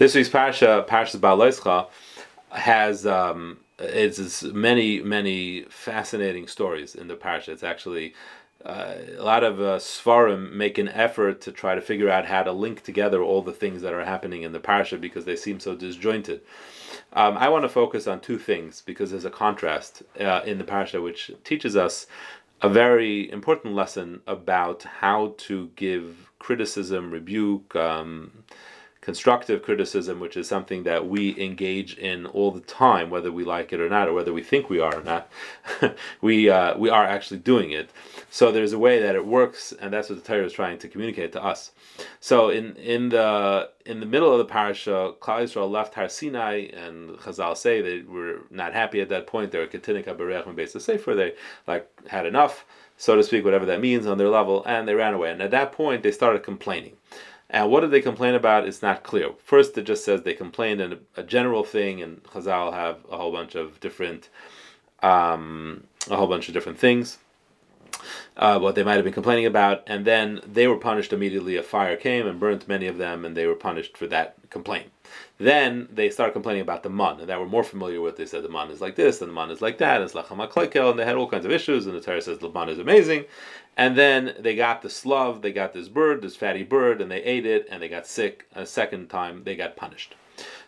This week's parsha, Parshas Ba'aloischa, has um, it's many many fascinating stories in the parsha. It's actually uh, a lot of uh, svarim make an effort to try to figure out how to link together all the things that are happening in the parsha because they seem so disjointed. Um, I want to focus on two things because there's a contrast uh, in the parsha which teaches us a very important lesson about how to give criticism, rebuke. Um, constructive criticism, which is something that we engage in all the time, whether we like it or not, or whether we think we are or not, we uh, we are actually doing it. So there's a way that it works, and that's what the Torah is trying to communicate to us. So in in the in the middle of the parasha, Klal Yisrael left Har Sinai, and Chazal say they were not happy at that point. They were k'tinok haboreach and beis sefer. They like had enough, so to speak, whatever that means on their level, and they ran away. And at that point, they started complaining. And what did they complain about? It's not clear. First, it just says they complained in a, a general thing, and Chazal have a whole bunch of different, um, a whole bunch of different things. Uh, what they might have been complaining about, and then they were punished immediately. A fire came and burnt many of them, and they were punished for that complaint. Then they started complaining about the man, and that we're more familiar with. They said the man is like this, and the man is like that, and it's and they had all kinds of issues. And the Torah says the man is amazing, and then they got the slav, they got this bird, this fatty bird, and they ate it, and they got sick. A second time, they got punished.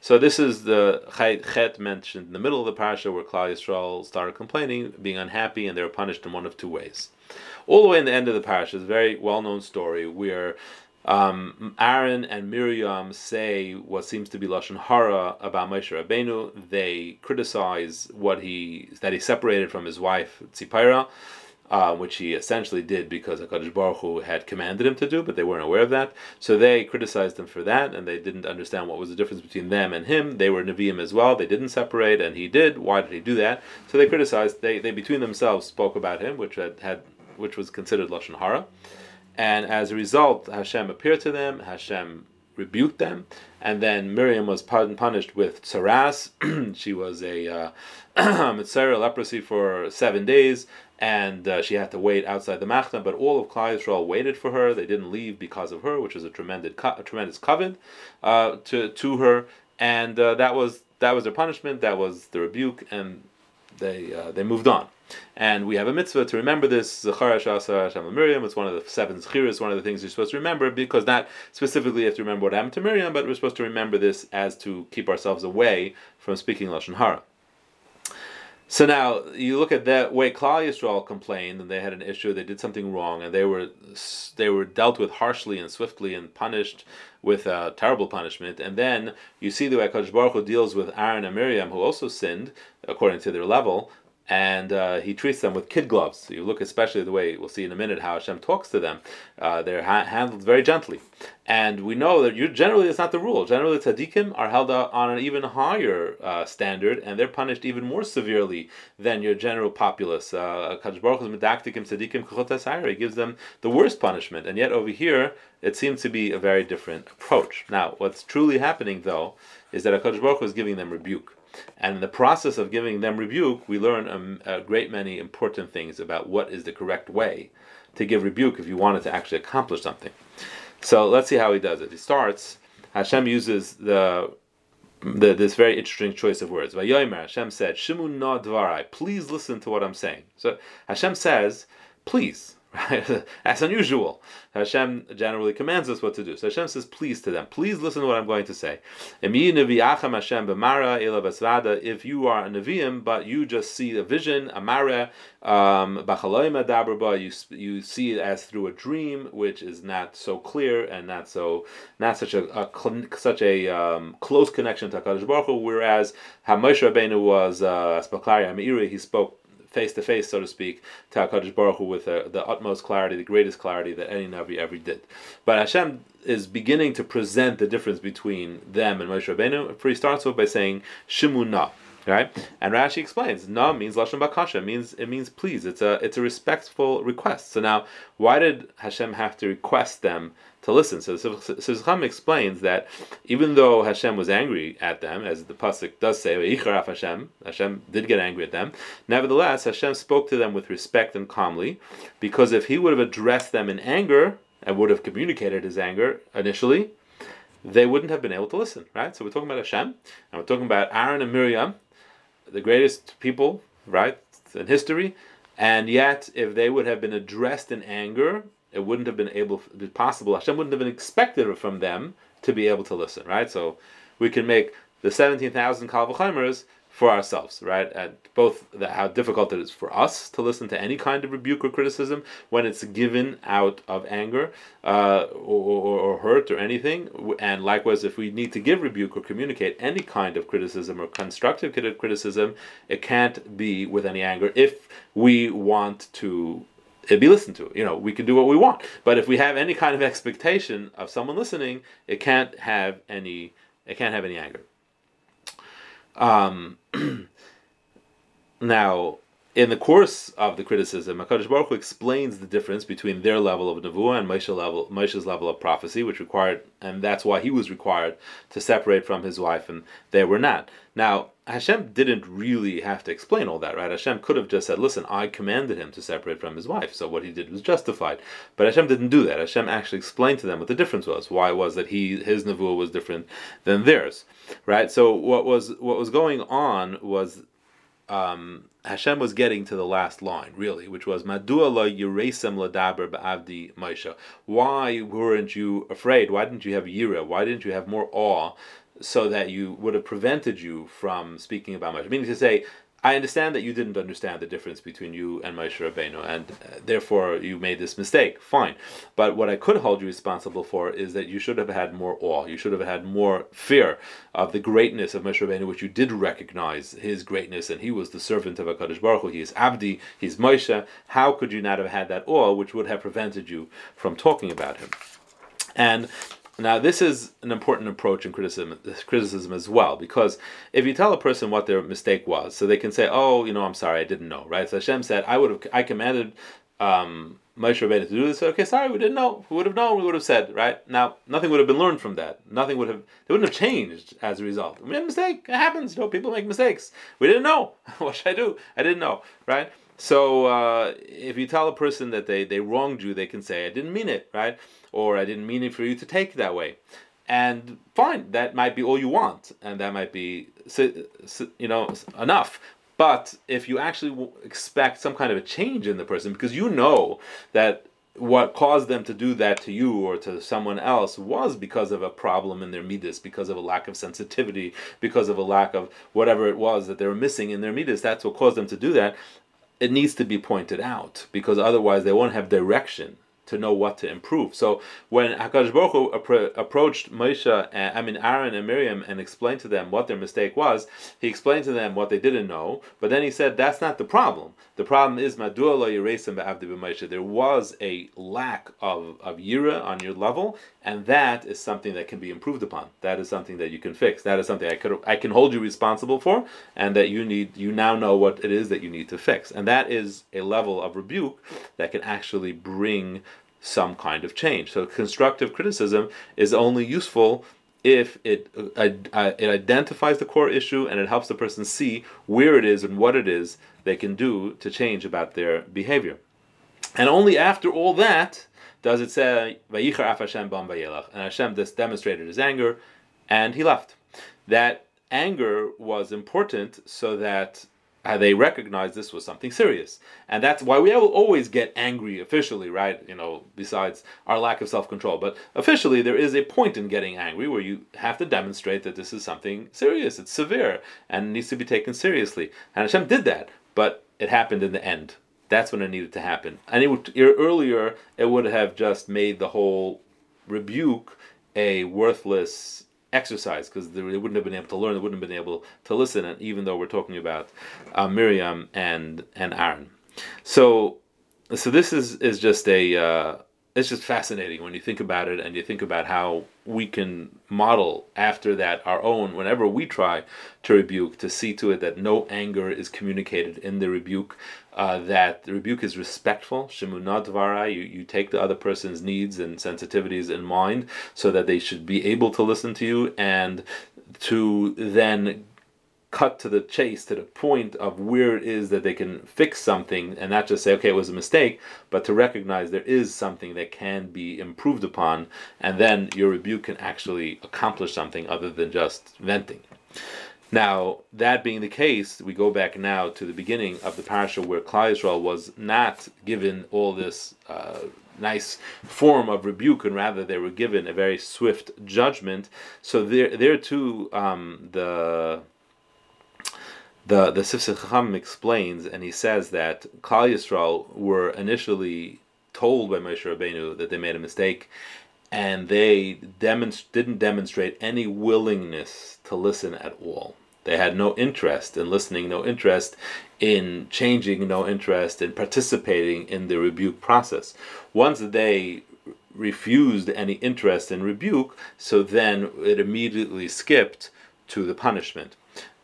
So this is the chet mentioned in the middle of the parasha where Klal Yisrael started complaining, being unhappy, and they were punished in one of two ways. All the way in the end of the parasha is a very well-known story where um, Aaron and Miriam say what seems to be lashon hara about Moshe Rabbeinu. They criticize what he that he separated from his wife Tzipora uh, which he essentially did because Hakadosh Baruch Hu had commanded him to do, but they weren't aware of that. So they criticized him for that, and they didn't understand what was the difference between them and him. They were Nevi'im as well. They didn't separate, and he did. Why did he do that? So they criticized. They, they between themselves spoke about him, which had, had which was considered lashon hara. And as a result, Hashem appeared to them. Hashem rebuked them, and then Miriam was punished with tsaras. she was a uh, metzora leprosy for seven days, and uh, she had to wait outside the machna. But all of Klal Yisrael waited for her; they didn't leave because of her, which was a tremendous, a tremendous kavod uh, to to her, and uh, that was that was their punishment. That was the rebuke, and they uh, they moved on. And we have a mitzvah to remember this. Zechar Hashem Miriam. It's one of the seven zechiras. One of the things you're supposed to remember because not specifically you have to remember what happened to Miriam, but we're supposed to remember this as to keep ourselves away from speaking lashon hara. So now you look at that way Klal Yisrael complained and they had an issue, they did something wrong, and they were they were dealt with harshly and swiftly and punished with a terrible punishment. And then you see the way Kadosh Baruch Hu deals with Aaron and Miriam, who also sinned according to their level, and uh, he treats them with kid gloves. You look especially the way we'll see in a minute how Hashem talks to them. Uh, they're ha- handled very gently, and we know that you generally it's not the rule. Generally, tzaddikim are held on an even higher uh, standard, and they're punished even more severely than your general populace. Uh, Baruch medakdek im tzaddikim He gives them the worst punishment, and yet over here it seems to be a very different approach. Now, what's truly happening though is that Hakadosh Baruch Hu is giving them rebuke. And in the process of giving them rebuke, we learn a, a, great many important things about what is the correct way to give rebuke if you wanted to actually accomplish something. So let's see how he does it. He starts, Hashem uses the, the this very interesting choice of words. Vayomer, Hashem said, Shimu na dvarai, please listen to what I'm saying. So Hashem says, please. That's unusual. Hashem generally commands us what to do. So Hashem says, please to them. Please listen to what I'm going to say. If you are a Nevi'im, but you just see a vision, a mara, um, you, you see it as through a dream, which is not so clear and not so not such a, a such a um, close connection to Hakadosh Baruch Hu. Whereas Moshe Rabbeinu was uh, he spoke face to face, so to speak, to HaKadosh Baruch Hu with uh, the utmost clarity, the greatest clarity that any Navi ever did. But Hashem is beginning to present the difference between them and Moshe Rabbeinu. He starts off by saying Shimuna. Right, and Rashi explains, "Na" means lashon bakasha. Means it means please. It's a it's a respectful request. So now, why did Hashem have to request them to listen. So Chacham explains that even though Hashem was angry at them, as the pasuk does say, Hashem, Hashem did get angry at them. Nevertheless, Hashem spoke to them with respect and calmly, because if He would have addressed them in anger and would have communicated His anger initially, they wouldn't have been able to listen, right? So we're talking about Hashem, and we're talking about Aaron and Miriam, the greatest people, right, in history, and yet if they would have been addressed in anger, it wouldn't have been able, be possible. Hashem wouldn't have been expected from them to be able to listen, right? So we can make the seventeen thousand kal vachomers for ourselves, right? And both the, how difficult it is for us to listen to any kind of rebuke or criticism when it's given out of anger uh, or, or, or, hurt or anything, and likewise, if we need to give rebuke or communicate any kind of criticism or constructive criticism, it can't be with any anger if we want to be listened to. You know, we can do what we want, but if we have any kind of expectation of someone listening, it can't have any. It can't have any anger. Um, now, in the course of the criticism, Hakadosh Baruch Hu explains the difference between their level of nevuah and Moshe level, Moshe's level of prophecy, which required, and that's why he was required to separate from his wife, and they were not. Now, Hashem didn't really have to explain all that, right? Hashem could have just said, "Listen, I commanded him to separate from his wife, so what he did was justified." But Hashem didn't do that. Hashem actually explained to them what the difference was, why it was that he his nevuah was different than theirs, right? So what was what was going on was um, Hashem was getting to the last line, really, which was Madua yiresem ladaber ba'avdi Moshe. Why weren't you afraid? Why didn't you have yira? Why didn't you have more awe so that you would have prevented you from speaking about Moshe? Meaning to say, I understand that you didn't understand the difference between you and Moshe Rabbeinu, and uh, therefore you made this mistake. Fine, but what I could hold you responsible for is that you should have had more awe. You should have had more fear of the greatness of Moshe Rabbeinu, which you did recognize his greatness, and he was the servant of Hakadosh Baruch Hu. He is Avdi. He's Moshe. How could you not have had that awe, which would have prevented you from talking about him? And now, this is an important approach in criticism, criticism as well, because if you tell a person what their mistake was, so they can say, "Oh, you know, I'm sorry, I didn't know." Right? So Hashem said, "I would have, I commanded um, Moshe Rabbeinu to do this." Okay, sorry, we didn't know. We would have known. We would have said, right? Now, nothing would have been learned from that. Nothing would have. They wouldn't have changed as a result. We made a mistake. It happens. You know, people make mistakes. We didn't know. what should I do? I didn't know. Right? So uh, if you tell a person that they they wronged you, they can say, "I didn't mean it." Right? or I didn't mean it for you to take that way. And fine, that might be all you want, and that might be you know enough. But if you actually expect some kind of a change in the person, because you know that what caused them to do that to you or to someone else was because of a problem in their midas, because of a lack of sensitivity, because of a lack of whatever it was that they were missing in their midas. That's what caused them to do that. It needs to be pointed out because otherwise they won't have direction to know what to improve. So when Hakadosh Baruch Hu appro- approached Moshe, and, I mean Aaron and Miriam, and explained to them what their mistake was, he explained to them what they didn't know. But then he said that's not the problem. The problem is Madua lo. There was a lack of of yira on your level, and that is something that can be improved upon. That is something that you can fix. That is something I could I can hold you responsible for, and that you need you now know what it is that you need to fix. And that is a level of rebuke that can actually bring some kind of change. So constructive criticism is only useful if it uh, uh, it identifies the core issue and it helps the person see where it is and what it is they can do to change about their behavior. And only after all that does it say Vayichar af Hashem bam Vayelach, And Hashem just demonstrated his anger, and he left. That anger was important so that uh, they recognized this was something serious, and that's why we will always get angry officially, right? You know, besides our lack of self-control, but officially there is a point in getting angry where you have to demonstrate that this is something serious, it's severe, and needs to be taken seriously. And Hashem did that, but it happened in the end. That's when it needed to happen. And it would, earlier, it would have just made the whole rebuke a worthless exercise because they wouldn't have been able to learn, they wouldn't have been able to listen. And even though we're talking about uh, Miriam and and Aaron, so so this is is just a uh, it's just fascinating when you think about it and you think about how we can model after that our own whenever we try to rebuke to see to it that no anger is communicated in the rebuke uh, that the rebuke is respectful. Shemunat you, you take the other person's needs and sensitivities in mind so that they should be able to listen to you and to then cut to the chase to the point of where it is that they can fix something and not just say okay it was a mistake but to recognize there is something that can be improved upon and then your rebuke can actually accomplish something other than just venting now that being the case we go back now to the beginning of the parasha where Klal Yisrael was not given all this uh, nice form of rebuke, and rather they were given a very swift judgment. So there, there too, um, the the the Sifsei explains, and he says that Klal Yisrael were initially told by Moshe Rabbeinu that they made a mistake, and they demonst- didn't demonstrate any willingness to listen at all. They had no interest in listening, no interest in changing, no interest in participating in the rebuke process. Once they refused any interest in rebuke, so then it immediately skipped to the punishment.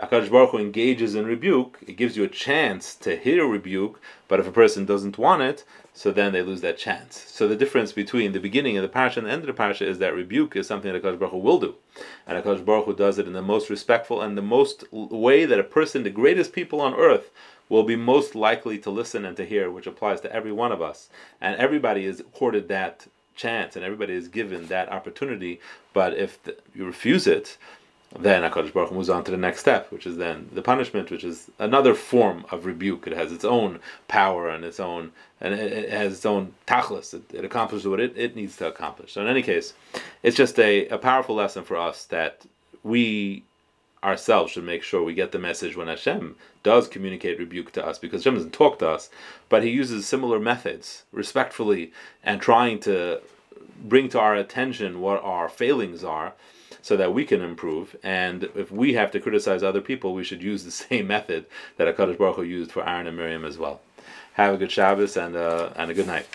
Akadosh Baruch Hu engages in rebuke. It gives you a chance to hear rebuke, but if a person doesn't want it, so then they lose that chance. So the difference between the beginning of the parasha and the end of the parasha is that rebuke is something that Akadosh Baruch Hu will do, and Akadosh Baruch Hu does it in the most respectful and the most way that a person, the greatest people on earth, will be most likely to listen and to hear, which applies to every one of us, and everybody is accorded that chance, and everybody is given that opportunity. But if the, you refuse it, then Hakadosh Baruch Hu moves on to the next step, which is then the punishment, which is another form of rebuke. It has its own power and its own, and it, has its own tachlis. It, it, accomplishes what it, it needs to accomplish. So in any case, it's just a, a powerful lesson for us that we ourselves should make sure we get the message when Hashem does communicate rebuke to us, because Hashem doesn't talk to us, but He uses similar methods, respectfully, and trying to bring to our attention what our failings are so that we can improve. And if we have to criticize other people, we should use the same method that HaKadosh Baruch Hu used for Aaron and Miriam as well. Have a good Shabbos and, uh, and a good night.